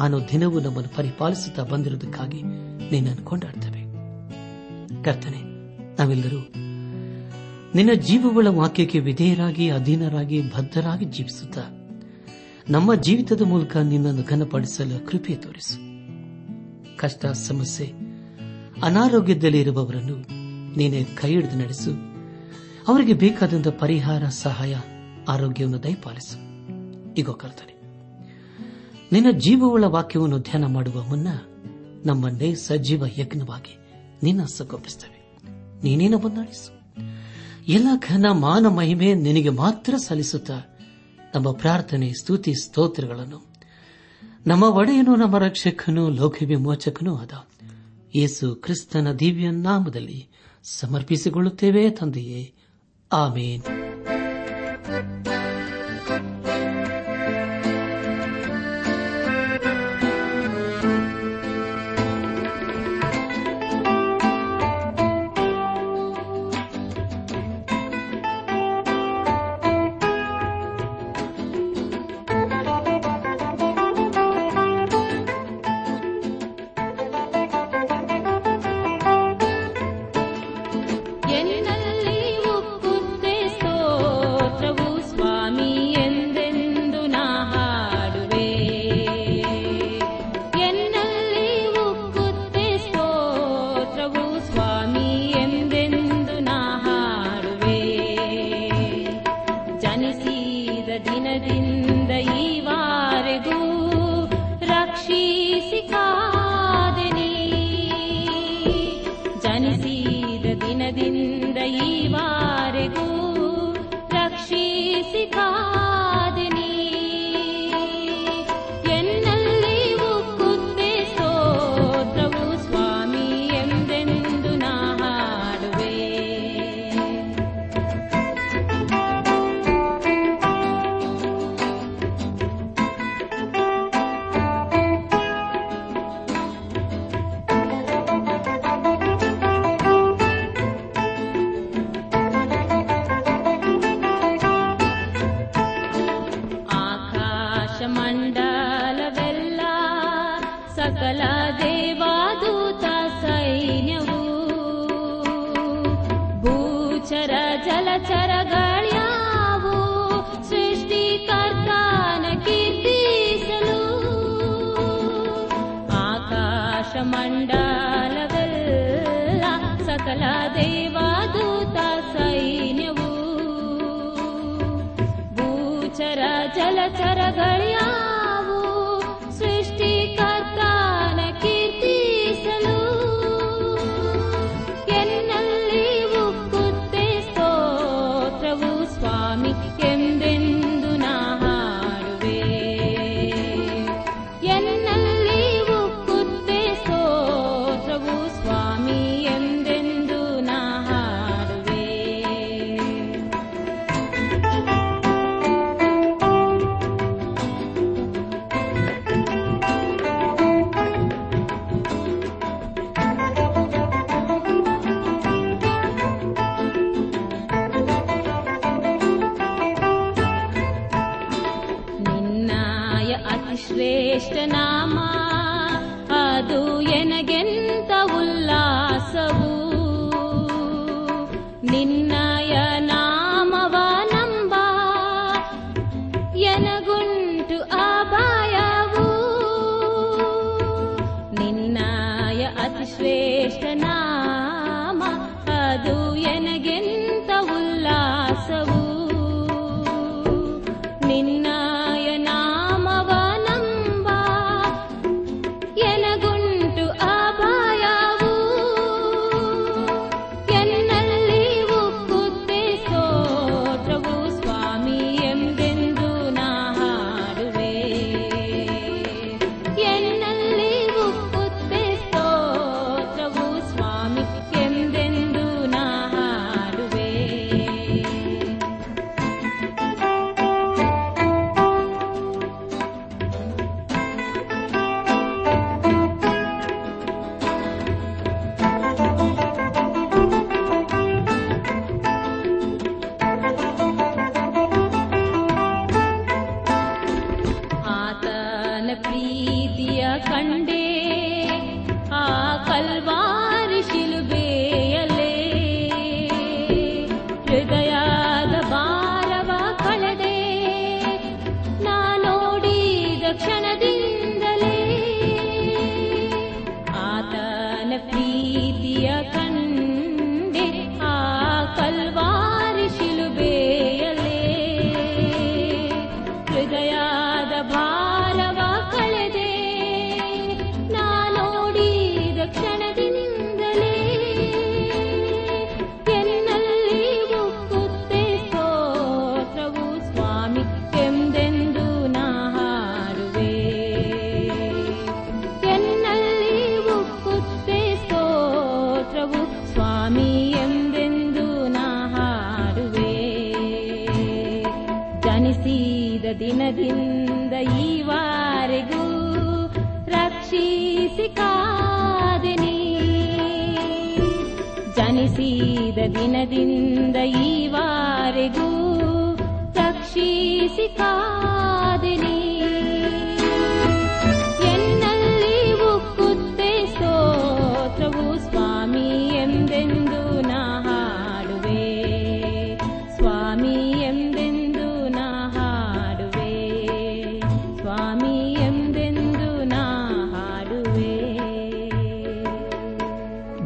ಆನೋ ದಿನವೂ ನಮ್ಮನ್ನು ಪರಿಪಾಲಿಸುತ್ತಾ ಬಂದಿರುವುದಕ್ಕಾಗಿ ನಿನ್ನನ್ನು ಕೊಂಡಾಡ್ತೇವೆ. ಕರ್ತನೆ, ನಾವೆಲ್ಲರೂ ನಿನ್ನ ಜೀವಗಳ ವಾಕ್ಯಕ್ಕೆ ವಿಧೇಯರಾಗಿ, ಅಧೀನರಾಗಿ, ಬದ್ಧರಾಗಿ ಜೀವಿಸುತ್ತಾ ನಮ್ಮ ಜೀವಿತದ ಮೂಲಕ ನಿನ್ನನ್ನು ಘನಪಡಿಸಲು ಕೃಪೆ ತೋರಿಸು. ಕಷ್ಟ, ಸಮಸ್ಯೆ, ಅನಾರೋಗ್ಯದಲ್ಲಿ ಇರುವವರನ್ನು ನೀನೇ ಕೈ ನಡೆಸು. ಅವರಿಗೆ ಬೇಕಾದಂತಹ ಪರಿಹಾರ, ಸಹಾಯ, ಆರೋಗ್ಯವನ್ನು ದಯಪಾಲಿಸು. ಈಗ ಕರ್ತನೆ ನಿನ್ನ ಜೀವವುಳ್ಳ ವಾಕ್ಯವನ್ನು ಧ್ಯಾನ ಮಾಡುವ ಮುನ್ನ ನಮ್ಮನ್ನೇ ಸಜೀವ ಯಜ್ಞವಾಗಿ ನಿನ್ನ ಸಗೊಪ್ಪಿಸುತ್ತೇವೆ ನೀನೇನ ಬಂದಾಡಿಸು ಎಲ್ಲ ಘನ ಮಾನ ಮಹಿಮೆ ನಿನಗೆ ಮಾತ್ರ ಸಲ್ಲಿಸುತ್ತಾ ನಮ್ಮ ಪ್ರಾರ್ಥನೆ, ಸ್ತುತಿ, ಸ್ತೋತ್ರಗಳನ್ನು ನಮ್ಮ ಒಡೆಯನು, ನಮ್ಮ ರಕ್ಷಕನು ಲೋಕ ವಿಮೋಚಕನೂ ಆದ ಯೇಸು ಕ್ರಿಸ್ತನ ದಿವ್ಯ ನಾಮದಲ್ಲಿ ಸಮರ್ಪಿಸಿಕೊಳ್ಳುತ್ತೇವೆ ತಂದೆಯೇ. ಆಮೇನ್. ಜನಿಸಿದ मण्डाल सकलादेवा दूता सैन्य गुचरा चल ಶ್ರೇಷ್ಠ ನಾಮ ಅದು ಎನಗೆಂತ ಉಲ್ಲಾಸವು. ನಿನ್ನಯ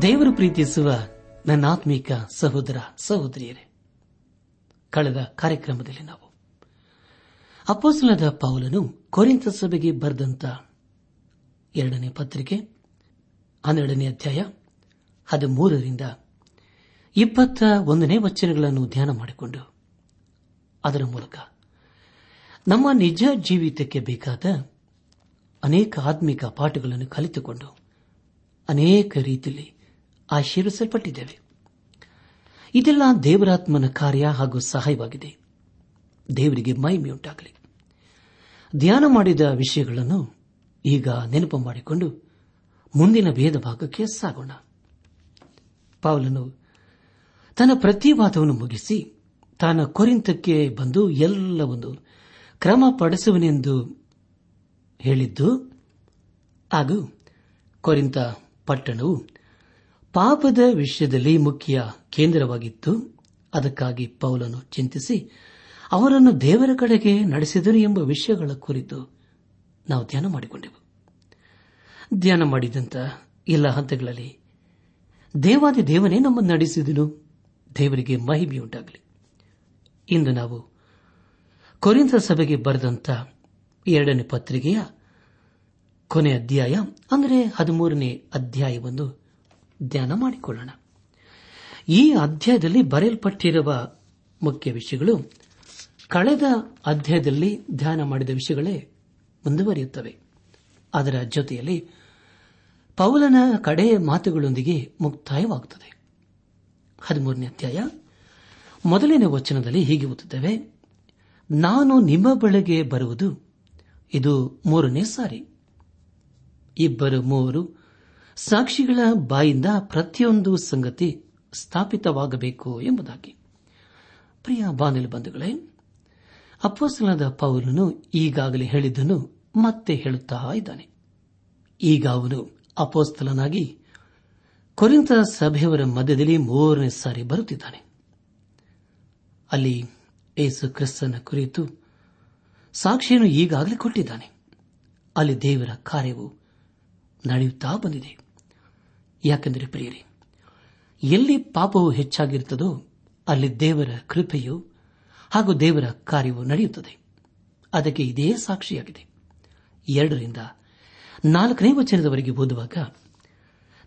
ದೇವರು ಪ್ರೀತಿಸುವ ನನ್ನ ಆತ್ಮೀಕ ಸಹೋದರ ಸಹೋದರಿಯರೇ, ಕಳೆದ ಕಾರ್ಯಕ್ರಮದಲ್ಲಿ ನಾವು ಅಪ್ಪೋಸಲದ ಪೌಲನು ಕೊರಿಂತ ಸಭೆಗೆ ಬರೆದಂತ ಎರಡನೇ ಪತ್ರಿಕೆ, ಹನ್ನೆರಡನೇ ಅಧ್ಯಾಯ, ಹದಿಮೂರರಿಂದ ಇಪ್ಪತ್ತ ಒಂದನೇ ವಚನಗಳನ್ನು ಧ್ಯಾನ ಮಾಡಿಕೊಂಡು ಅದರ ಮೂಲಕ ನಮ್ಮ ನಿಜ ಜೀವಿತಕ್ಕೆ ಬೇಕಾದ ಅನೇಕ ಆತ್ಮಿಕ ಪಾಠಗಳನ್ನು ಕಲಿತುಕೊಂಡು ಅನೇಕ ರೀತಿಯಲ್ಲಿ ಆಶೀರ್ವಿಸಲ್ಪಟ್ಟಿದ್ದೇವೆ. ಇದೆಲ್ಲ ದೇವರಾತ್ಮನ ಕಾರ್ಯ ಹಾಗೂ ಸಹಾಯವಾಗಿದೆ. ದೇವರಿಗೆ ಮಹಿಮೆಯುಂಟಾಗಲಿ. ಧ್ಯಾನ ಮಾಡಿದ ವಿಷಯಗಳನ್ನು ಈಗ ನೆನಪು ಮಾಡಿಕೊಂಡು ಮುಂದಿನ ಭೇದ ಭಾಗಕ್ಕೆ ಸಾಗೋಣ. ಪಾವಲನು ತನ್ನ ಪ್ರತಿವಾದವನ್ನು ಮುಗಿಸಿ ತಾನ ಕೊರಿಂತಕ್ಕೆ ಬಂದು ಎಲ್ಲವನ್ನು ಕ್ರಮಪಡಿಸುವನೆಂದು ಹೇಳಿದ್ದು, ಹಾಗೂ ಕೊರಿಂತ ಪಟ್ಟಣವು ಪಾಪದ ವಿಷಯದಲ್ಲಿ ಮುಖ್ಯ ಕೇಂದ್ರವಾಗಿತ್ತು. ಅದಕ್ಕಾಗಿ ಪೌಲನು ಚಿಂತಿಸಿ, ಅವರನ್ನು ದೇವರ ಕಡೆಗೆ ನಡೆಸಿದರು ಎಂಬ ವಿಷಯಗಳ ಕುರಿತು ನಾವು ಧ್ಯಾನ ಮಾಡಿಕೊಂಡೆವು. ಧ್ಯಾನ ಮಾಡಿದಂತ ಎಲ್ಲ ಹಂತಗಳಲ್ಲಿ ದೇವಾದಿ ದೇವನೇ ನಮ್ಮನ್ನು ನಡೆಸಿದನು. ದೇವರಿಗೆ ಮಹಿಮೆಯುಂಟಾಗಲಿ ಇಂದು ನಾವು ಕೊರಿಂದ ಸಭೆಗೆ ಬರೆದಂತ ಎರಡನೇ ಪತ್ರಿಕೆಯ ಕೊನೆ ಅಧ್ಯಾಯ, ಅಂದರೆ ಹದಿಮೂರನೇ ಅಧ್ಯಾಯವನ್ನು ಧ್ಯಾನ ಮಾಡಿಕೊಳ್ಳೋಣ. ಈ ಅಧ್ಯಾಯದಲ್ಲಿ ಬರೆಯಲ್ಪಟ್ಟಿರುವ ಮುಖ್ಯ ವಿಷಯಗಳು, ಕಳೆದ ಅಧ್ಯಾಯದಲ್ಲಿ ಧ್ಯಾನ ಮಾಡಿದ ವಿಷಯಗಳೇ ಮುಂದುವರಿಯುತ್ತವೆ. ಅದರ ಜೊತೆಯಲ್ಲಿ ಪೌಲನ ಕಡೆಯ ಮಾತುಗಳೊಂದಿಗೆ ಮುಕ್ತಾಯವಾಗುತ್ತದೆ. ಹದಿಮೂರನೇ ಅಧ್ಯಾಯ, ಮೊದಲನೇ ವಚನದಲ್ಲಿ ಹೀಗೆ ಓದುತ್ತೇವೆ, ನಾನು ನಿಮ್ಮ ಬಳಿಗೆ ಬರುವುದು, ಇದು ಮೂರನೇ ಸಾರಿ. ಇಬ್ಬರು ಮೂವರು ಸಾಕ್ಷಿಗಳ ಬಾಯಿಂದ ಪ್ರತಿಯೊಂದು ಸಂಗತಿ ಸ್ಥಾಪಿತವಾಗಬೇಕು ಎಂಬುದಾಗಿ. ಪ್ರಿಯ ಬಾನಿಲು ಬಂಧುಗಳೇ ಅಪ್ಪಸಲಾದ ಪೌಲನು ಈಗಾಗಲೇ ಹೇಳಿದ್ದನ್ನು ಮತ್ತೆ ಹೇಳುತ್ತಾ ಇದ್ದಾನೆ. ಈಗ ಅವನು ಅಪೋಸ್ತಲನಾಗಿ ಕೊರಿಂತ ಸಭೆಯವರ ಮಧ್ಯದಲ್ಲಿ ಮೂರನೇ ಸಾರಿ ಬರುತ್ತಿದ್ದಾನೆ. ಅಲ್ಲಿ ಏಸು ಕ್ರಿಸ್ತನ ಕುರಿತು ಸಾಕ್ಷಿಯನ್ನು ಈಗಾಗಲೇ ಕೊಟ್ಟಿದ್ದಾನೆ. ಅಲ್ಲಿ ದೇವರ ಕಾರ್ಯವು ನಡೆಯುತ್ತಾ ಬಂದಿದೆ. ಯಾಕೆಂದರೆ ಪ್ರಿಯರಿ, ಎಲ್ಲಿ ಪಾಪವು ಹೆಚ್ಚಾಗಿರುತ್ತದೋ ಅಲ್ಲಿ ದೇವರ ಕೃಪೆಯು ಹಾಗೂ ದೇವರ ಕಾರ್ಯವು ನಡೆಯುತ್ತದೆ. ಅದಕ್ಕೆ ಇದೇ ಸಾಕ್ಷಿಯಾಗಿದೆ. ಎರಡರಿಂದ ನಾಲ್ಕನೇ ವಚನದವರೆಗೆ ಓದುವಾಗ,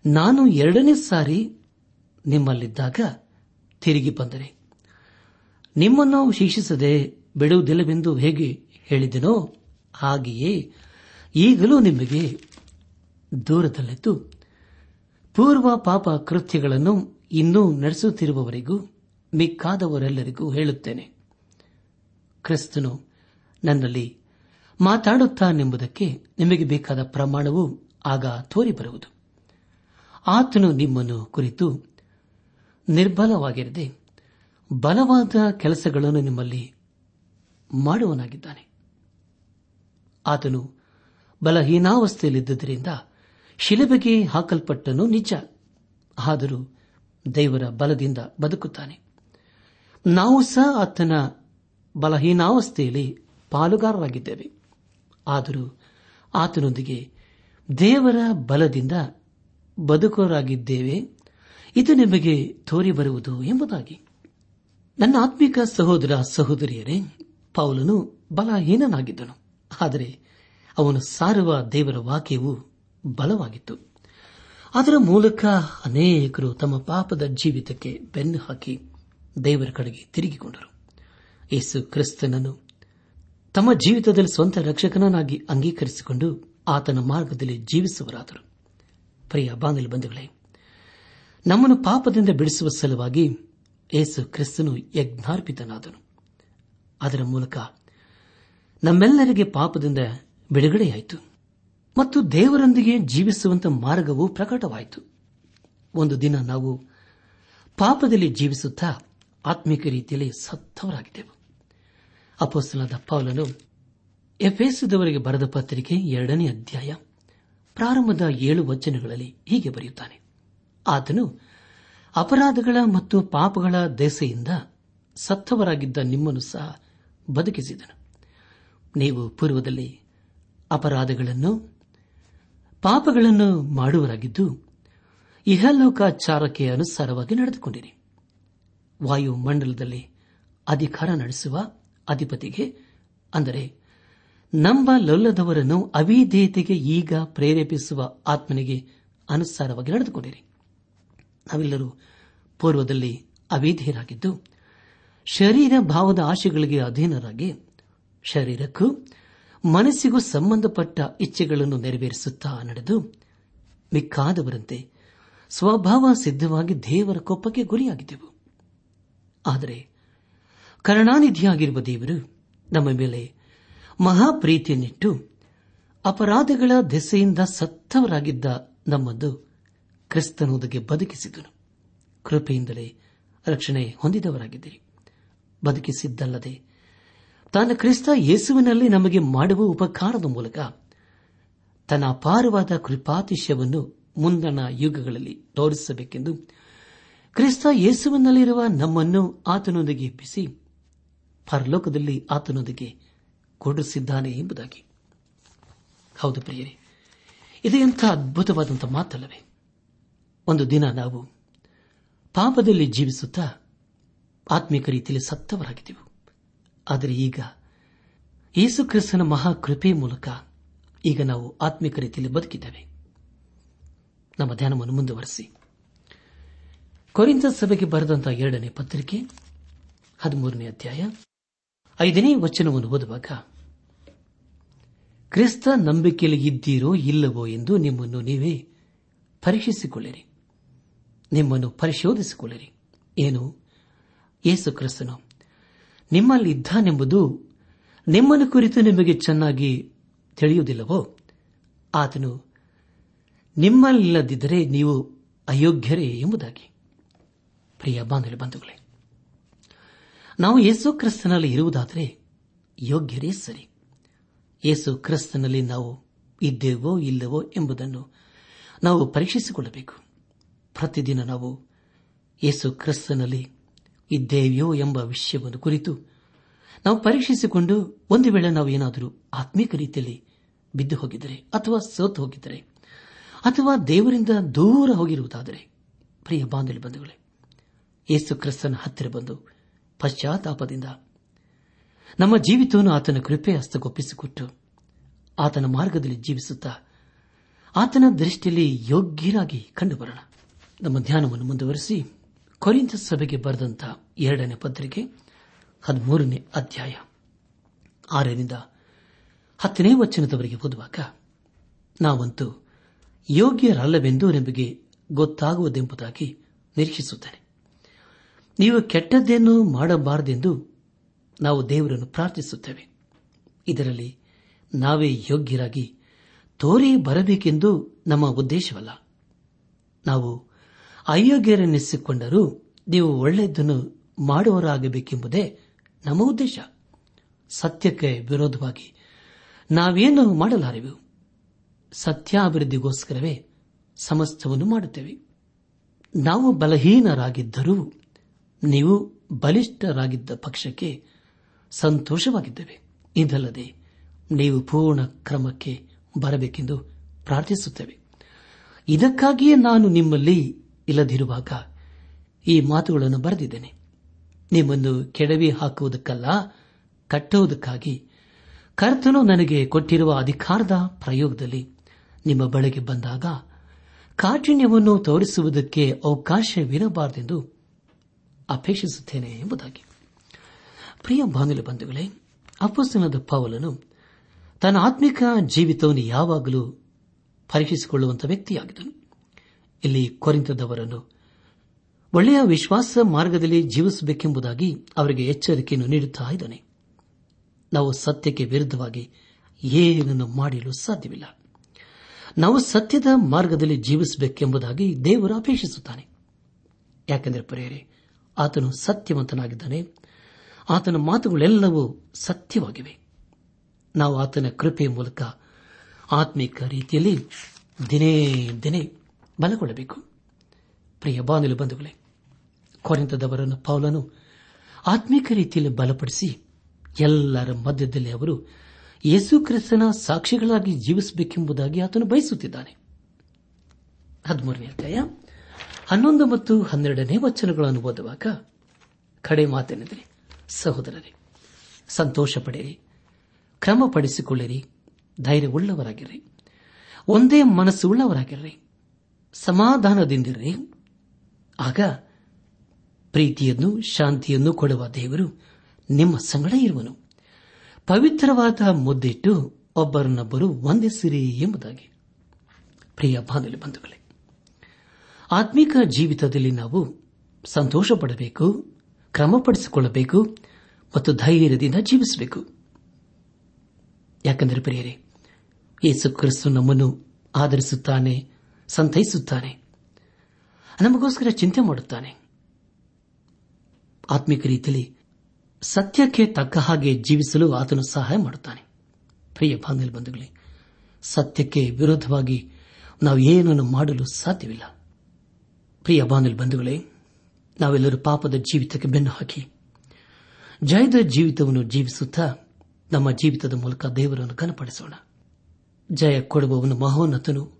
ನಾನು ಎರಡನೇ ಸಾರಿ ನಿಮ್ಮಲ್ಲಿದ್ದಾಗ ತಿರುಗಿ ಬಂದರೆ, ನಿಮ್ಮನ್ನು ಶಿಕ್ಷಿಸದೆ ಬಿಡುವುದಿಲ್ಲವೆಂದು ಹೇಗೆ ಹೇಳಿದೆನೋ, ಹಾಗೆಯೇ ಈಗಲೂ ನಿಮಗೆ ದೂರದಲ್ಲಿದ್ದು ಪೂರ್ವ ಪಾಪ ಕೃತ್ಯಗಳನ್ನು ಇನ್ನೂ ನಡೆಸುತ್ತಿರುವವರಿಗೂ, ಮಿಕ್ಕಾದವರೆಲ್ಲರಿಗೂ ಹೇಳುತ್ತೇನೆ. ಕ್ರಿಸ್ತನು ನನ್ನಲ್ಲಿ ಮಾತಾಡುತ್ತಾನೆಂಬುದಕ್ಕೆ ನಿಮಗೆ ಬೇಕಾದ ಪ್ರಮಾಣವು ಆಗ ತೋರಿಬರುವುದು. ಆತನು ನಿಮ್ಮನ್ನು ಕುರಿತು ನಿರ್ಬಲವಾಗಿರದೆ ಬಲವಾದ ಕೆಲಸಗಳನ್ನು ನಿಮ್ಮಲ್ಲಿ ಮಾಡುವನಾಗಿದ್ದಾನೆ ಆತನು ಬಲಹೀನಾವಸ್ಥೆಯಲ್ಲಿದ್ದುದರಿಂದ ಶಿಲುಬೆಗೆ ಹಾಕಲ್ಪಟ್ಟನು ನಿಜ. ಆದರೂ ದೇವರ ಬಲದಿಂದ ಬದುಕುತ್ತಾನೆ. ನಾವು ಸಹ ಆತನ ಬಲಹೀನಾವಸ್ಥೆಯಲ್ಲಿ ಪಾಲುಗಾರರಾಗಿದ್ದೇವೆ. ಆದರೂ ಆತನೊಂದಿಗೆ ದೇವರ ಬಲದಿಂದ ಬದುಕರಾಗಿದ್ದೇವೆ ಇದು ನಿಮಗೆ ತೋರಿ ಬರುವುದು ಎಂಬುದಾಗಿ. ನನ್ನ ಆತ್ಮಿಕ ಸಹೋದರ ಸಹೋದರಿಯರೇ, ಪೌಲನು ಬಲಹೀನನಾಗಿದ್ದನು. ಆದರೆ ಅವನು ಸಾರುವ ದೇವರ ವಾಕ್ಯವು ಬಲವಾಗಿತ್ತು. ಅದರ ಮೂಲಕ ಅನೇಕರು ತಮ್ಮ ಪಾಪದ ಜೀವಿತಕ್ಕೆ ಬೆನ್ನು ಹಾಕಿ ದೇವರ ಕಡೆಗೆ ತಿರುಗಿಕೊಂಡರು. ಯೇಸು ಕ್ರಿಸ್ತನನ್ನು ತಮ್ಮ ಜೀವಿತದಲ್ಲಿ ಸ್ವಂತ ರಕ್ಷಕನನ್ನಾಗಿ ಅಂಗೀಕರಿಸಿಕೊಂಡು ಆತನ ಮಾರ್ಗದಲ್ಲಿ ಜೀವಿಸುವರಾದರು ಪ್ರಿಯ ಬಾಂಧವ ಬಂಧುಗಳೇ, ನಮ್ಮನ್ನು ಪಾಪದಿಂದ ಬಿಡಿಸುವ ಸಲುವಾಗಿ ಯೇಸು ಕ್ರಿಸ್ತನು ಯಜ್ಞಾರ್ಪಿತನಾದನು. ಅದರ ಮೂಲಕ ನಮ್ಮೆಲ್ಲರಿಗೆ ಪಾಪದಿಂದ ಬಿಡುಗಡೆಯಾಯಿತು. ಮತ್ತು ದೇವರೊಂದಿಗೆ ಜೀವಿಸುವಂತ ಮಾರ್ಗವು ಪ್ರಕಟವಾಯಿತು. ಒಂದು ದಿನ ನಾವು ಪಾಪದಲ್ಲಿ ಜೀವಿಸುತ್ತಾ ಆತ್ಮಿಕ ರೀತಿಯಲ್ಲಿ ಸತ್ತವರಾಗಿದ್ದೆವು. ಅಪೋಸ್ತಲಾದ ಪೌಲನು ಎಫೆಸದವರಿಗೆ ಬರೆದ ಪತ್ರಿಕೆ ಎರಡನೇ ಅಧ್ಯಾಯ ಪ್ರಾರಂಭದ ಏಳು ವಚನಗಳಲ್ಲಿ ಹೀಗೆ ಬರೆಯುತ್ತಾನೆ. ಆತನು ಅಪರಾಧಗಳ ಮತ್ತು ಪಾಪಗಳ ದೆಸೆಯಿಂದ ಸತ್ತವರಾಗಿದ್ದ ನಿಮ್ಮನ್ನು ಸಹ ಬದುಕಿಸಿದನು. ನೀವು ಪೂರ್ವದಲ್ಲಿ ಅಪರಾಧಗಳನ್ನು ಪಾಪಗಳನ್ನು ಮಾಡುವರಾಗಿದ್ದು, ಇಹಲೋಕಾಚಾರಕ್ಕೆ ಅನುಸಾರವಾಗಿ ನಡೆದುಕೊಂಡಿರಿ. ವಾಯುಮಂಡಲದಲ್ಲಿ ಅಧಿಕಾರ ನಡೆಸುವ ಅಧಿಪತಿಗೆ, ಅಂದರೆ ನಂಬಲೊಲ್ಲದವರನ್ನು ಅವಿಧೇಯತೆಗೆ ಈಗ ಪ್ರೇರೇಪಿಸುವ ಆತ್ಮನಿಗೆ ಅನುಸಾರವಾಗಿ ನಡೆದುಕೊಂಡಿರಿ. ನಾವೆಲ್ಲರೂ ಪೂರ್ವದಲ್ಲಿ ಅವಿಧೇಯರಾಗಿದ್ದು, ಶರೀರ ಭಾವದ ಆಶೆಗಳಿಗೆ ಅಧೀನರಾಗಿ, ಶರೀರಕ್ಕೂ ಮನಸ್ಸಿಗೂ ಸಂಬಂಧಪಟ್ಟ ಇಚ್ಛೆಗಳನ್ನು ನೆರವೇರಿಸುತ್ತಾ ನಡೆದು ಮಿಕ್ಕಾದವರಂತೆ ಸ್ವಭಾವ ಸಿದ್ಧವಾಗಿ ದೇವರ ಕೋಪಕ್ಕೆ ಗುರಿಯಾಗಿದ್ದೆವು. ಆದರೆ ಕರುಣಾನಿಧಿಯಾಗಿರುವ ದೇವರು ನಮ್ಮ ಮೇಲೆ ಮಹಾಪ್ರೀತಿಯನ್ನಿಟ್ಟು ಅಪರಾಧಗಳ ದೆಸೆಯಿಂದ ಸತ್ತವರಾಗಿದ್ದ ನಮ್ಮದು ಕ್ರಿಸ್ತನೊಂದಿಗೆ ಬದುಕಿಸಿದನು. ಕೃಪೆಯಿಂದಲೇ ರಕ್ಷಣೆ ಹೊಂದಿದವರಾಗಿದ್ದೀರಿ. ಬದುಕಿಸಿದ್ದಲ್ಲದೆ ತಾನು ಕ್ರಿಸ್ತ ಯೇಸುವಿನಲ್ಲಿ ನಮಗೆ ಮಾಡುವ ಉಪಕಾರದ ಮೂಲಕ ತನ್ನ ಅಪಾರವಾದ ಕೃಪಾತಿಶ್ಯವನ್ನು ಮುಂದಣ ಯುಗಗಳಲ್ಲಿ ತೋರಿಸಬೇಕೆಂದು ಕ್ರಿಸ್ತ ಯೇಸುವಿನಲ್ಲಿರುವ ನಮ್ಮನ್ನು ಆತನೊಂದಿಗೆ ಎಬ್ಬಿಸಿ ಪರಲೋಕದಲ್ಲಿ ಆತನೊಂದಿಗೆ ಕೊಡಿಸಿದ್ದಾನೆ ಎಂಬುದಾಗಿ. ಹೌದು ಪ್ರಿಯರೇ, ಇದು ಎಂಥ ಅದ್ಭುತವಾದಂಥ ಮಾತಲ್ಲವೇ. ಒಂದು ದಿನ ನಾವು ಪಾಪದಲ್ಲಿ ಜೀವಿಸುತ್ತಾ ಆತ್ಮಿಕ ರೀತಿಯಲ್ಲಿ ಸತ್ತವರಾಗಿದ್ದೆವು. ಆದರೆ ಈಗ ಯೇಸು ಕ್ರಿಸ್ತನ ಮಹಾಕೃಪೆ ಮೂಲಕ ಈಗ ನಾವು ಆತ್ಮಿಕ ರೀತಿಯಲ್ಲಿ ಬದುಕಿದ್ದೇವೆ. ನಮ್ಮ ಧ್ಯಾನವನ್ನು ಮುಂದುವರೆಸಿ. ಕೊರಿಂದ ಸಭೆಗೆ ಬರೆದಂತಹ ಎರಡನೇ ಪತ್ರಿಕೆ, ಹದಿಮೂರನೇ ಅಧ್ಯಾಯ, ಐದನೇ ವಚನವನ್ನು ಓದುವಾಗ, ಕ್ರಿಸ್ತ ನಂಬಿಕೆಯಲ್ಲಿ ಇದ್ದೀರೋ ಇಲ್ಲವೋ ಎಂದು ನಿಮ್ಮನ್ನು ನೀವೇ ಪರೀಕ್ಷಿಸಿಕೊಳ್ಳಿರಿ. ನಿಮ್ಮನ್ನು ಪರಿಶೋಧಿಸಿಕೊಳ್ಳಿರಿ. ಏನು? ಯೇಸು ಕ್ರಿಸ್ತನು ನಿಮ್ಮಲ್ಲಿದ್ದಾನೆಂಬುದು ನಿಮ್ಮನ್ನು ಕುರಿತು ನಿಮಗೆ ಚೆನ್ನಾಗಿ ತಿಳಿಯುವುದಿಲ್ಲವೋ? ಆತನು, ನಿಮ್ಮಲ್ಲಿಲ್ಲದಿದ್ದರೆ ನೀವು ಅಯೋಗ್ಯರೇ ಎಂಬುದಾಗಿ. ಪ್ರಿಯ ಬಂಧುಗಳೇ, ನಾವು ಯೇಸು ಕ್ರಿಸ್ತನಲ್ಲಿ ಇರುವುದಾದರೆ ಯೋಗ್ಯರೇ ಸರಿ. ಯೇಸು ಕ್ರಿಸ್ತನಲ್ಲಿ ನಾವು ಇದ್ದೇವೋ ಇಲ್ಲವೋ ಎಂಬುದನ್ನು ನಾವು ಪರೀಕ್ಷಿಸಿಕೊಳ್ಳಬೇಕು. ಪ್ರತಿದಿನ ನಾವು ಯೇಸು ಕ್ರಿಸ್ತನಲ್ಲಿ ಇದ್ದೇವೆಯೋ ಎಂಬ ವಿಷಯವನ್ನು ಕುರಿತು ನಾವು ಪರೀಕ್ಷಿಸಿಕೊಂಡು ಒಂದು ವೇಳೆ ನಾವು ಏನಾದರೂ ಆತ್ಮೀಕ ರೀತಿಯಲ್ಲಿ ಬಿದ್ದು ಹೋಗಿದ್ದರೆ ಅಥವಾ ಸೋತು ಹೋಗಿದ್ದರೆ ಅಥವಾ ದೇವರಿಂದ ದೂರ ಹೋಗಿರುವುದಾದರೆ, ಪ್ರಿಯ ಬಾಂಧವ್ಯ ಬಂಧುಗಳೇ, ಯೇಸು ಕ್ರಿಸ್ತನ ಹತ್ತಿರ ಬಂದು ಪಶ್ಚಾತ್ತಾಪದಿಂದ ನಮ್ಮ ಜೀವಿತವನ್ನು ಆತನ ಕೃಪೆ ಹಸ್ತಗೊಪ್ಪಿಸಿಕೊಟ್ಟು ಆತನ ಮಾರ್ಗದಲ್ಲಿ ಜೀವಿಸುತ್ತಾ ಆತನ ದೃಷ್ಟಿಯಲ್ಲಿ ಯೋಗ್ಯರಾಗಿ ಕಂಡುಬರೋಣ. ನಮ್ಮ ಧ್ಯಾನವನ್ನು ಮುಂದುವರೆಸಿ ಕೊರಿಂತ ಸಭೆಗೆ ಬರೆದಂತಹ ಎರಡನೇ ಪತ್ರಿಕೆ, ಹದಿಮೂರನೇ ಅಧ್ಯಾಯ. ಆರರಿಂದ ಹತ್ತನೇ ವಚನದವರೆಗೆ ಓದುವಾಗ, ನಾವಂತೂ ಯೋಗ್ಯರಲ್ಲವೆಂದು ನಿಮಗೆ ಗೊತ್ತಾಗುವುದೆಂಬುದಾಗಿ ನಿರೀಕ್ಷಿಸುತ್ತೇನೆ. ನೀವು ಕೆಟ್ಟದ್ದೇನು ಮಾಡಬಾರದೆಂದು ನಾವು ದೇವರನ್ನು ಪ್ರಾರ್ಥಿಸುತ್ತೇವೆ. ಇದರಲ್ಲಿ ನಾವೇ ಯೋಗ್ಯರಾಗಿ ತೋರಿ ಬರಬೇಕೆಂದು ನಮ್ಮ ಉದ್ದೇಶವಲ್ಲ. ನಾವು ಅಯೋಗ್ಯರೆನ್ನಿಸಿಕೊಂಡರೂ ನೀವು ಒಳ್ಳೆಯದನ್ನು ಮಾಡುವವರಾಗಬೇಕೆಂಬುದೇ ನಮ್ಮ ಉದ್ದೇಶ. ಸತ್ಯಕ್ಕೆ ವಿರೋಧವಾಗಿ ನಾವೇನು ಮಾಡಲಾರೆವು? ಸತ್ಯಾಭಿವೃದ್ಧಿಗೋಸ್ಕರವೇ ಸಮಸ್ತವನ್ನು ಮಾಡುತ್ತೇವೆ. ನಾವು ಬಲಹೀನರಾಗಿದ್ದರೂ ನೀವು ಬಲಿಷ್ಠರಾಗಿದ್ದ ಪಕ್ಷಕ್ಕೆ ಸಂತೋಷವಾಗಿದ್ದೇವೆ. ಇದಲ್ಲದೆ ನೀವು ಪೂರ್ಣ ಕ್ರಮಕ್ಕೆ ಬರಬೇಕೆಂದು ಪ್ರಾರ್ಥಿಸುತ್ತೇವೆ. ಇದಕ್ಕಾಗಿಯೇ ನಾನು ನಿಮ್ಮಲ್ಲಿ ಇಲ್ಲದಿರುವಾಗ ಈ ಮಾತುಗಳನ್ನು ಬರೆದಿದ್ದೇನೆ. ನಿಮ್ಮನ್ನು ಕೆಡವಿ ಹಾಕುವುದಕ್ಕಲ್ಲ, ಕಟ್ಟುವುದಕ್ಕಾಗಿ. ಕರ್ತನು ನನಗೆ ಕೊಟ್ಟಿರುವ ಅಧಿಕಾರದ ಪ್ರಯೋಗದಲ್ಲಿ ನಿಮ್ಮ ಬಳಿಗೆ ಬಂದಾಗ ಕಾಠಿಣ್ಯವನ್ನು ತೋರಿಸುವುದಕ್ಕೆ ಅವಕಾಶವಿರಬಾರದೆಂದು ಅಪೇಕ್ಷಿಸುತ್ತೇನೆ ಎಂಬುದಾಗಿ. ಪ್ರಿಯ ಬಾನುಲಿ ಬಂಧುಗಳೇ ಅಪಸ್ತನದ ಪೌಲನು ತನ್ನ ಆತ್ಮಿಕ ಜೀವಿತವನ್ನು ಯಾವಾಗಲೂ ಪರೀಕ್ಷಿಸಿಕೊಳ್ಳುವಂತಹ ವ್ಯಕ್ತಿಯಾಗಿದ್ದನು. ಇಲ್ಲಿ ಕೊರಿಂತದವರನ್ನು ಒಳ್ಳೆಯ ವಿಶ್ವಾಸ ಮಾರ್ಗದಲ್ಲಿ ಜೀವಿಸಬೇಕೆಂಬುದಾಗಿ ಅವರಿಗೆ ಎಚ್ಚರಿಕೆಯನ್ನು ನೀಡುತ್ತಾ ಇದ್ದಾನೆ. ನಾವು ಸತ್ಯಕ್ಕೆ ವಿರುದ್ಧವಾಗಿ ಏನನ್ನು ಮಾಡಲು ಸಾಧ್ಯವಿಲ್ಲ. ನಾವು ಸತ್ಯದ ಮಾರ್ಗದಲ್ಲಿ ಜೀವಿಸಬೇಕೆಂಬುದಾಗಿ ದೇವರು ಅಪೇಕ್ಷಿಸುತ್ತಾನೆ. ಯಾಕೆಂದರೆ ಪರಿಯರೆ, ಆತನು ಸತ್ಯವಂತನಾಗಿದ್ದಾನೆ. ಆತನ ಮಾತುಗಳೆಲ್ಲವೂ ಸತ್ಯವಾಗಿವೆ. ನಾವು ಆತನ ಕೃಪೆಯ ಮೂಲಕ ಆತ್ಮಿಕ ರೀತಿಯಲ್ಲಿ ದಿನೇ ದಿನೇ ಬಲಗೊಳ್ಳಬೇಕು ಪ್ರಿಯ ಬಾನಿಲು ಬಂಧುಗಳೇ ಕೊರೆಂತದವರನ್ನು ಪೌಲನು ಆತ್ಮಿಕ ರೀತಿಯಲ್ಲಿ ಬಲಪಡಿಸಿ ಎಲ್ಲರ ಮಧ್ಯದಲ್ಲಿ ಅವರು ಯೇಸು ಕ್ರಿಸ್ತನ ಸಾಕ್ಷಿಗಳಾಗಿ ಜೀವಿಸಬೇಕೆಂಬುದಾಗಿ ಆತನು ಬಯಸುತ್ತಿದ್ದಾನೆ. ಹದಿಮೂರನೇ ಅಧ್ಯಾಯ, ಹನ್ನೊಂದು ಮತ್ತು ಹನ್ನೆರಡನೇ ವಚನಗಳನ್ನು ಓದುವಾಗ ಕಡೆ ಮಾತೇನೆಂದರೆ ಸಹೋದರರೇ, ಸಂತೋಷ ಪಡೆಯಿರಿ, ಕ್ರಮಪಡಿಸಿಕೊಳ್ಳಿರಿ, ಧೈರ್ಯವುಳ್ಳವರಾಗಿರ್ರಿ, ಒಂದೇ ಮನಸ್ಸು ಸಮಾಧಾನದಿಂದಿರ್ರಿ ಆಗ ಪ್ರೀತಿಯನ್ನು, ಶಾಂತಿಯನ್ನು ಕೊಡುವ ದೇವರು ನಿಮ್ಮ ಸಂಗಡ ಇರುವನು. ಪವಿತ್ರವಾದ ಮುದ್ದಿಟ್ಟು ಒಬ್ಬರನ್ನೊಬ್ಬರು ವಂದಿಸಿರಿ ಎಂಬುದಾಗಿ. ಪ್ರಿಯ ಬಾಂಧವ್ಯ ಬಂಧುಗಳೇ, ಆತ್ಮಿಕ ಜೀವಿತದಲ್ಲಿ ನಾವು ಸಂತೋಷ ಪಡಬೇಕು ಕ್ರಮಪಡಿಸಿಕೊಳ್ಳಬೇಕು ಮತ್ತು ಧೈರ್ಯದಿಂದ ಜೀವಿಸಬೇಕು. ಯಾಕೆಂದರೆ ಪ್ರಿಯರೇ, ಯೇಸು ಕ್ರಿಸ್ತು ನಮ್ಮನ್ನು ಆಧರಿಸುತ್ತಾನೆ ಸಂತೈಸುತ್ತಾನೆ. ನಮಗೋಸ್ಕರ ಚಿಂತೆ ಮಾಡುತ್ತಾನೆ. ಆತ್ಮಿಕ ರೀತಿಯಲ್ಲಿ ಸತ್ಯಕ್ಕೆ ತಕ್ಕ ಹಾಗೆ ಜೀವಿಸಲು ಆತನು ಸಹಾಯ ಮಾಡುತ್ತಾನೆ. ಪ್ರಿಯ ಬಾಂಧವ್ಯ ಬಂಧುಗಳೇ, ಸತ್ಯಕ್ಕೆ ವಿರೋಧವಾಗಿ ನಾವು ಏನನ್ನು ಮಾಡಲು ಸಾಧ್ಯವಿಲ್ಲ. ಪ್ರಿಯ ಬಾಂಧವ್ಯ ಬಂಧುಗಳೇ, ನಾವೆಲ್ಲರೂ ಪಾಪದ ಜೀವಿತಕ್ಕೆ ಬೆನ್ನು ಹಾಕಿ, ಜಯದ ಜೀವಿತವನ್ನು ಜೀವಿಸುತ್ತಾ ನಮ್ಮ ಜೀವಿತದ ಮೂಲಕ ದೇವರನ್ನು ಕನಪಡಿಸೋಣ ಜಯ ಕೊಡುವವನು ಮಹೋನ್ನತನು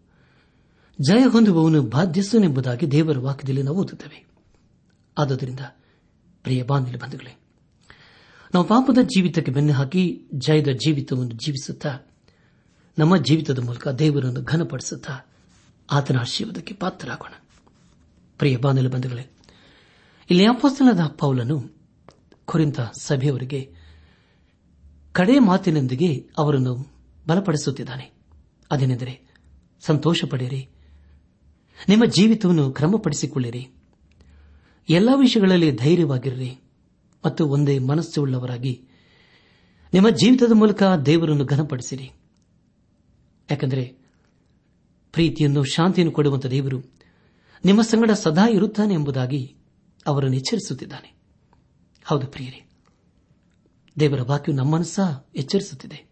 ಜಯ ಹೊಂದುವವನು ಬಾಧ್ಯಸ್ಥನೆಂಬುದಾಗಿ ದೇವರ ವಾಕ್ಯದಲ್ಲಿ ನಾವು ಓದುತ್ತೇವೆ. ಆದುದರಿಂದ, ಪ್ರಿಯ ಬಾಂಧವ್ಯ ಬಂಧುಗಳೇ, ನಾವು ಪಾಪದ ಜೀವಿತಕ್ಕೆ ಬೆನ್ನು ಹಾಕಿ ಜಯದ ಜೀವಿತವನ್ನು ಜೀವಿಸುತ್ತಾ, ನಮ್ಮ ಜೀವಿತದ ಮೂಲಕ ದೇವರನ್ನು ಘನಪಡಿಸುತ್ತಾ ಆತನ ಆಶೀರ್ವಾದಕ್ಕೆ ಪಾತ್ರರಾಗೋಣ. ಪ್ರಿಯ ಬಾಂಧವ್ಯ ಬಂಧುಗಳೇ, ಇಲ್ಲಿ ಅಪ್ಪಸ್ತನದ ಪೌಲನು ಕುರಿತ ಸಭೆಯವರಿಗೆ ಕಡೆ ಮಾತಿನೊಂದಿಗೆ ಅವರನ್ನು ಬಲಪಡಿಸುತ್ತಿದ್ದಾನೆ. ಅದೇನೆಂದರೆ ಸಂತೋಷ ಪಡೆಯಿರಿ ನಿಮ್ಮ ಜೀವಿತವನ್ನು ಕ್ರಮಪಡಿಸಿಕೊಳ್ಳಿರಿ. ಎಲ್ಲಾ ವಿಷಯಗಳಲ್ಲಿ ಧೈರ್ಯವಾಗಿರ್ರಿ ಮತ್ತು ಒಂದೇ ಮನಸ್ಸುಳ್ಳವರಾಗಿ ನಿಮ್ಮ ಜೀವಿತದ ಮೂಲಕ ದೇವರನ್ನು ಘನಪಡಿಸಿರಿ. ಯಾಕೆಂದರೆ ಪ್ರೀತಿಯನ್ನು ಶಾಂತಿಯನ್ನು ಕೊಡುವಂತಹ ದೇವರು ನಿಮ್ಮ ಸಂಗಡ ಸದಾ ಇರುತ್ತಾನೆ ಎಂಬುದಾಗಿ ಅವರನ್ನು ಎಚ್ಚರಿಸುತ್ತಿದ್ದಾನೆ. ಹೌದು ಪ್ರಿಯರೇ, ದೇವರ ವಾಕ್ಯವು ನಮ್ಮನ್ನು ಸಹ ಎಚ್ಚರಿಸುತ್ತಿದೆ.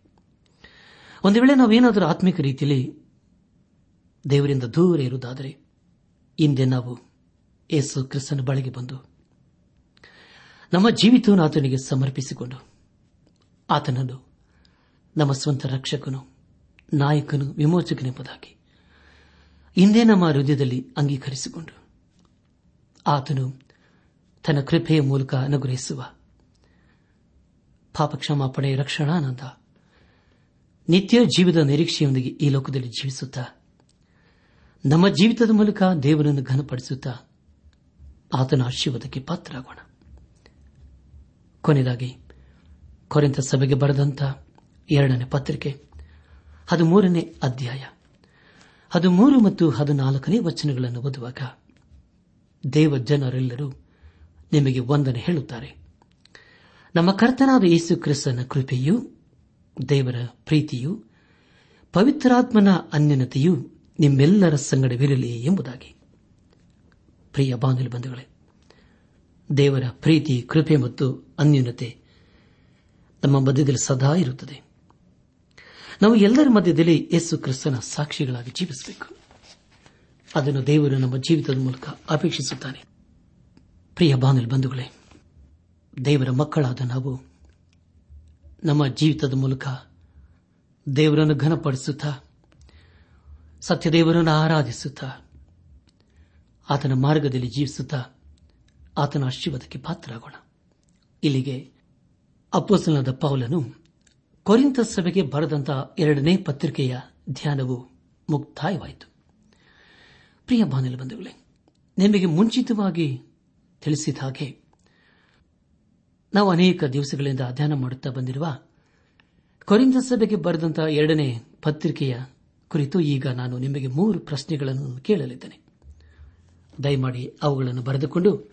ಒಂದು ವೇಳೆ ನಾವೇನಾದರೂ ಆತ್ಮಿಕ ರೀತಿಯಲ್ಲಿ ದೇವರಿಂದ ದೂರ ಇರುವುದಾದರೆ ಹಿಂದೆ ನಾವು ಯೇಸು ಕ್ರಿಸ್ತನ ಬಳಿಗೆ ಬಂದು ನಮ್ಮ ಜೀವಿತವನ್ನು ಆತನಿಗೆ ಸಮರ್ಪಿಸಿಕೊಂಡು ಆತನನ್ನು ನಮ್ಮ ಸ್ವಂತ ರಕ್ಷಕನು, ನಾಯಕನು ವಿಮೋಚಕನೆಂಬುದಾಗಿ ಹಿಂದೆ ನಮ್ಮ ಹೃದಯದಲ್ಲಿ ಅಂಗೀಕರಿಸಿಕೊಂಡು ಆತನು ತನ್ನ ಕೃಪೆಯ ಮೂಲಕ ಅನುಗ್ರಹಿಸುವ ಪಾಪ ಕ್ಷಮಾಪಣೆ ರಕ್ಷಣಾನಂದ ನಿತ್ಯ ಜೀವದ ನಿರೀಕ್ಷೆಯೊಂದಿಗೆ ಈ ಲೋಕದಲ್ಲಿ ಜೀವಿಸುತ್ತಾ ನಮ್ಮ ಜೀವಿತದ ಮೂಲಕ ದೇವರನ್ನು ಘನಪಡಿಸುತ್ತಾ ಆತನ ಆಶೀರ್ವಾದಕ್ಕೆ ಪಾತ್ರರಾಗೋಣ. ಕೊನೆಯದಾಗಿ ಕೊರೆಂತ ಸಭೆಗೆ ಬರೆದಂತ ಎರಡನೇ ಪತ್ರಿಕೆ, ಹದಿಮೂರನೇ ಅಧ್ಯಾಯ, ಹದಿಮೂರು ಮತ್ತು ಹದಿನಾಲ್ಕನೇ ವಚನಗಳನ್ನು ಓದುವಾಗ ದೇವ ಜನರೆಲ್ಲರೂ ನಿಮಗೆ ವಂದನೆ ಹೇಳುತ್ತಾರೆ. ನಮ್ಮ ಕರ್ತನಾದ ಯೇಸು ಕ್ರಿಸ್ತನ ಕೃಪೆಯೂ ದೇವರ ಪ್ರೀತಿಯು ಪವಿತ್ರಾತ್ಮನ ಅನ್ಯನತೆಯು ನಿಮ್ಮೆಲ್ಲರ ಸಂಗಡವಿರಲಿ ಎಂಬುದಾಗಿ. ಪ್ರಿಯ ಬಾಂಧವ್ಯ ಬಂಧುಗಳೇ, ದೇವರ ಪ್ರೀತಿ, ಕೃಪೆ ಮತ್ತು ಅನ್ಯೂನತೆ ನಮ್ಮ ಮಧ್ಯದಲ್ಲಿ ಸದಾ ಇರುತ್ತದೆ. ನಾವು ಎಲ್ಲರ ಮಧ್ಯದಲ್ಲಿ ಯೇಸು ಕ್ರಿಸ್ತನ ಸಾಕ್ಷಿಗಳಾಗಿ ಜೀವಿಸಬೇಕು. ಅದನ್ನು ದೇವರು ನಮ್ಮ ಜೀವಿತದ ಮೂಲಕ ಅಪೇಕ್ಷಿಸುತ್ತಾನೆ. ಪ್ರಿಯ ಬಾನಲ್ ಬಂಧುಗಳೇ, ದೇವರ ಮಕ್ಕಳಾದ ನಾವು ನಮ್ಮ ಜೀವಿತದ ಮೂಲಕ ದೇವರನ್ನು ಘನಪಡಿಸುತ್ತಾ ಸತ್ಯದೇವರನ್ನು ಆರಾಧಿಸುತ್ತಾ ಆತನ ಮಾರ್ಗದಲ್ಲಿ ಜೀವಿಸುತ್ತಾ ಆತನ ಆಶೀರ್ವಾದಕ್ಕೆ ಪಾತ್ರರಾಗೋಣ. ಇಲ್ಲಿಗೆ ಅಪ್ಪಸಲಾದ ಪೌಲನು ಕೊರಿಂತ ಸಭೆಗೆ ಬರೆದಂತಹ ಎರಡನೇ ಪತ್ರಿಕೆಯ ಧ್ಯಾನವು ಮುಕ್ತಾಯವಾಯಿತು. ಪ್ರಿಯ ಬಾನಿಲ ಬಂಧುಗಳೇ, ನಿಮಗೆ ಮುಂಚಿತವಾಗಿ ತಿಳಿಸಿದ ಹಾಗೆ ನಾವು ಅನೇಕ ದಿವಸಗಳಿಂದ ಅಧ್ಯಯನ ಮಾಡುತ್ತಾ ಬಂದಿರುವ ಕೊರಿಂದ ಸಭೆಗೆ ಬರೆದಂತಹ ಎರಡನೇ ಪತ್ರಿಕೆಯ ಕುರಿತು ಈಗ ನಾನು ನಿಮಗೆ ಮೂರು ಪ್ರಶ್ನೆಗಳನ್ನು ಕೇಳಲಿದ್ದೇನೆ. ದಯಮಾಡಿ ಅವುಗಳನ್ನು ಬರೆದುಕೊಂಡು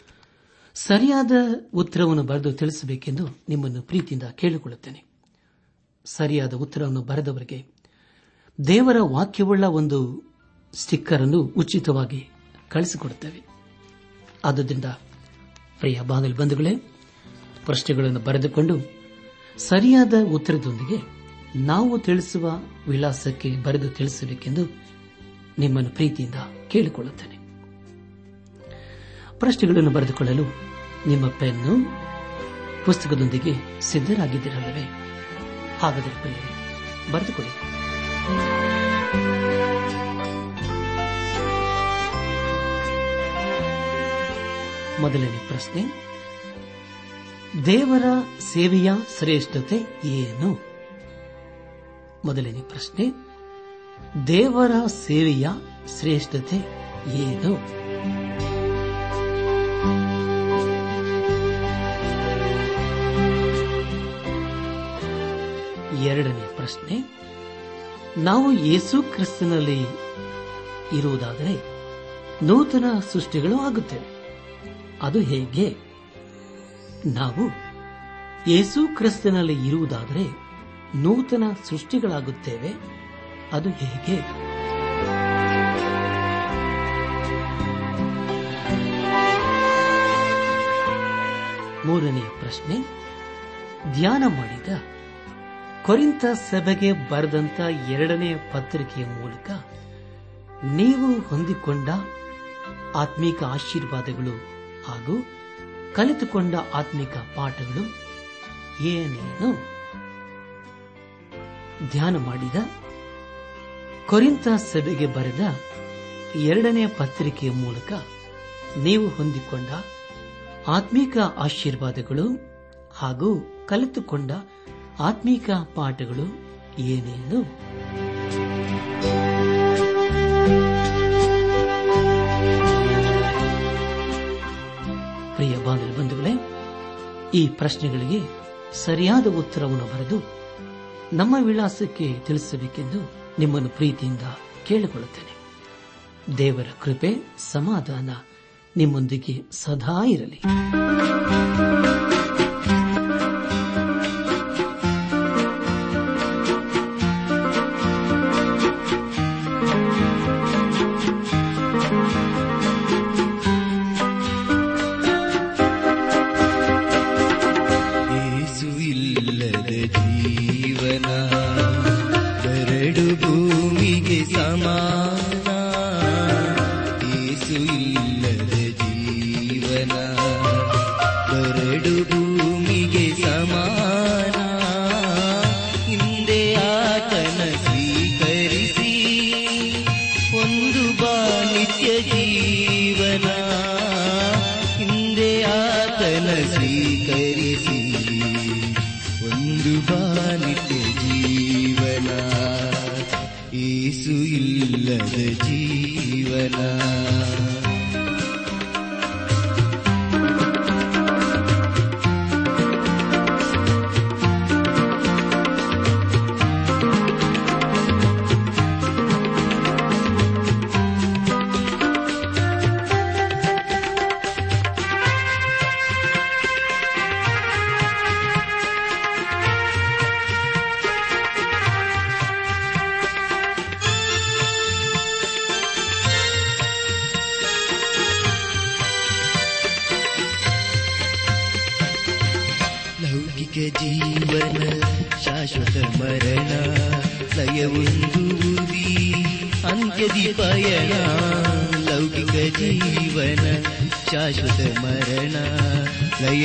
ಸರಿಯಾದ ಉತ್ತರವನ್ನು ಬರೆದು ತಿಳಿಸಬೇಕೆಂದು ನಿಮ್ಮನ್ನು ಪ್ರೀತಿಯಿಂದ ಕೇಳಿಕೊಳ್ಳುತ್ತೇನೆ. ಸರಿಯಾದ ಉತ್ತರವನ್ನು ಬರೆದವರಿಗೆ ದೇವರ ವಾಕ್ಯವುಳ್ಳ ಒಂದು ಸ್ಟಿಕ್ಕರ್ ಅನ್ನು ಉಚಿತವಾಗಿ ಕಳಿಸಿಕೊಡುತ್ತೇವೆ. ಆದ್ದರಿಂದ ಪ್ರಿಯ ಬಾಂಧವ್ಯ ಬಂಧುಗಳೇ, ಪ್ರಶ್ನೆಗಳನ್ನು ಬರೆದುಕೊಂಡು ಸರಿಯಾದ ಉತ್ತರದೊಂದಿಗೆ ನಾವು ತಿಳಿಸುವ ವಿಳಾಸಕ್ಕೆ ಬರೆದು ತಿಳಿಸಬೇಕೆಂದು ನಿಮ್ಮನ್ನು ಪ್ರೀತಿಯಿಂದ ಕೇಳಿಕೊಳ್ಳುತ್ತೇನೆ. ಪ್ರಶ್ನೆಗಳನ್ನು ಬರೆದುಕೊಳ್ಳಲು ನಿಮ್ಮ ಪೆನ್ನು ಪುಸ್ತಕದೊಂದಿಗೆ ಸಿದ್ದರಾಗಿದ್ದಿರಲ್ಲವೇ ಹಾಗಾದರೆ ಬರೆದುಕೊಳ್ಳಿ. ಮೊದಲನೇ ಪ್ರಶ್ನೆ, ದೇವರ ಸೇವೆಯ ಶ್ರೇಷ್ಠತೆ ಏನು? ಮೊದಲನೇ ಪ್ರಶ್ನೆ, ದೇವರ ಸೇವೆಯ ಶ್ರೇಷ್ಠತೆ ಏನು? ಎರಡನೇ ಪ್ರಶ್ನೆ, ನಾವು ಯೇಸು ಕ್ರಿಸ್ತನಲ್ಲಿ ಇರುವುದಾದರೆ ನೂತನ ಸೃಷ್ಟಿಗಳು ಆಗುತ್ತವೆ. ಅದು ಹೇಗೆ? ನಾವು ಯೇಸು ಕ್ರಿಸ್ತನಲ್ಲಿ ಇರುವುದಾದರೆ ನೂತನ ಸೃಷ್ಟಿಗಳಾಗುತ್ತೇವೆ. ಅದು ಹೇಗೆ? ಮೂರನೇ ಪ್ರಶ್ನೆ, ಧ್ಯಾನ ಮಾಡಿದ ಕೊರಿಂತ ಸಭೆಗೆ ಬರೆದಂತ ಎರಡನೇ ಪತ್ರಿಕೆಯ ಮೂಲಕ ನೀವು ಹೊಂದಿಕೊಂಡ ಆತ್ಮಿಕ ಆಶೀರ್ವಾದಗಳು ಹಾಗೂ ಕಲಿತುಕೊಂಡ ಆತ್ಮಿಕ ಪಾಠಗಳು ಏನೇನು? ಧ್ಯಾನ ಮಾಡಿದ ಕೊರಿಂತ ಸಭೆಗೆ ಬರೆದ ಎರಡನೇ ಪತ್ರಿಕೆಯ ಮೂಲಕ ನೀವು ಹೊಂದಿಕೊಂಡ ಆತ್ಮೀಕ ಆಶೀರ್ವಾದಗಳು ಹಾಗೂ ಕಲಿತುಕೊಂಡ ಆತ್ಮೀಕ ಪಾಠಗಳು ಏನೇನು? ಪ್ರಿಯ ಬಂಧುಗಳೇ, ಈ ಪ್ರಶ್ನೆಗಳಿಗೆ ಸರಿಯಾದ ಉತ್ತರವನ್ನು ಬರೆದು ನಮ್ಮ ವಿಳಾಸಕ್ಕೆ ತಿಳಿಸಬೇಕೆಂದು ನಿಮ್ಮನ್ನು ಪ್ರೀತಿಯಿಂದ ಕೇಳಿಕೊಳ್ಳುತ್ತೇನೆ. ದೇವರ ಕೃಪೆ ಸಮಾಧಾನ ನಿಮ್ಮೊಂದಿಗೆ ಸದಾ ಇರಲಿ.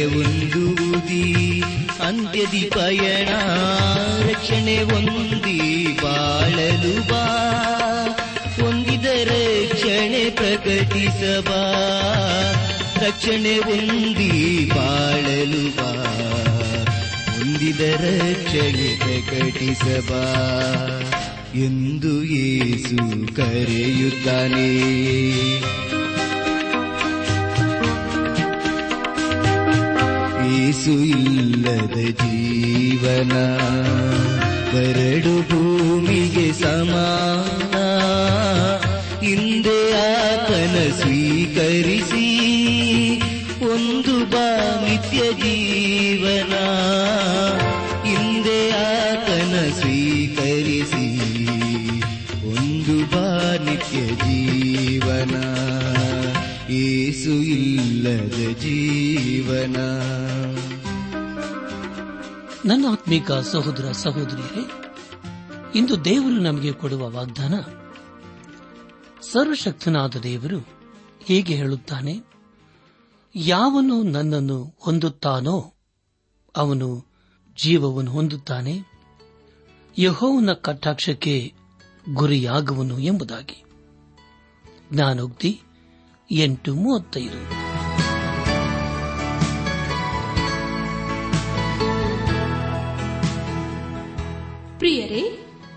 ಲಯವೊಂದುವುದಿ ಅಂತ್ಯದಿ ಪಯಣ, ರಕ್ಷಣೆ ಒಂದಿ ಬಾಳಲು ಬಾ. ಹೊಂದಿದ ರಕ್ಷಣೆ ಪ್ರಕಟಿಸಬಾ. ರಕ್ಷಣೆ ಒಂದಿ ಬಾಳಲು ಬಾ. ಹೊಂದಿದ ರಕ್ಷಣೆ ಪ್ರಕಟಿಸಬಾ. ಎಂದು ಏಸು ಕರೆಯುತ್ತಾನೆ. ಏಸು ಇಲ್ಲದ ಜೀವನ, ಬರಡು ಭೂಮಿಗೆ ಸಮಾನ. ಹಿಂದೆ ಆತನ ಸ್ವೀಕರಿಸಿ ಒಂದು ಬಾ ನಿತ್ಯ ಜೀವನ. ಹಿಂದೆ ಆತನ ಸ್ವೀಕರಿಸಿ ಒಂದು ಬಾ ನಿತ್ಯ ಜೀವನ. ಏಸು ಇಲ್ಲದ ಜೀವನ. ನನ್ನ ಆತ್ಮೀಕ ಸಹೋದರ ಸಹೋದರಿಯರೇ, ಇಂದು ದೇವರು ನಮಗೆ ಕೊಡುವ ವಾಗ್ದಾನ, ಸರ್ವಶಕ್ತನಾದ ದೇವರು ಹೀಗೆ ಹೇಳುತ್ತಾನೆ, ಯಾವನು ನನ್ನನ್ನು ಹೊಂದುತ್ತಾನೋ ಅವನು ಜೀವವನ್ನು ಹೊಂದುತ್ತಾನೆ, ಯಹೋವನ ಕಟಾಕ್ಷಕ್ಕೆ ಗುರಿಯಾಗುವನು ಎಂಬುದಾಗಿ. ಜ್ಞಾನೋಕ್ತಿ ಎಂಟು ಮೂವತ್ತೈದು.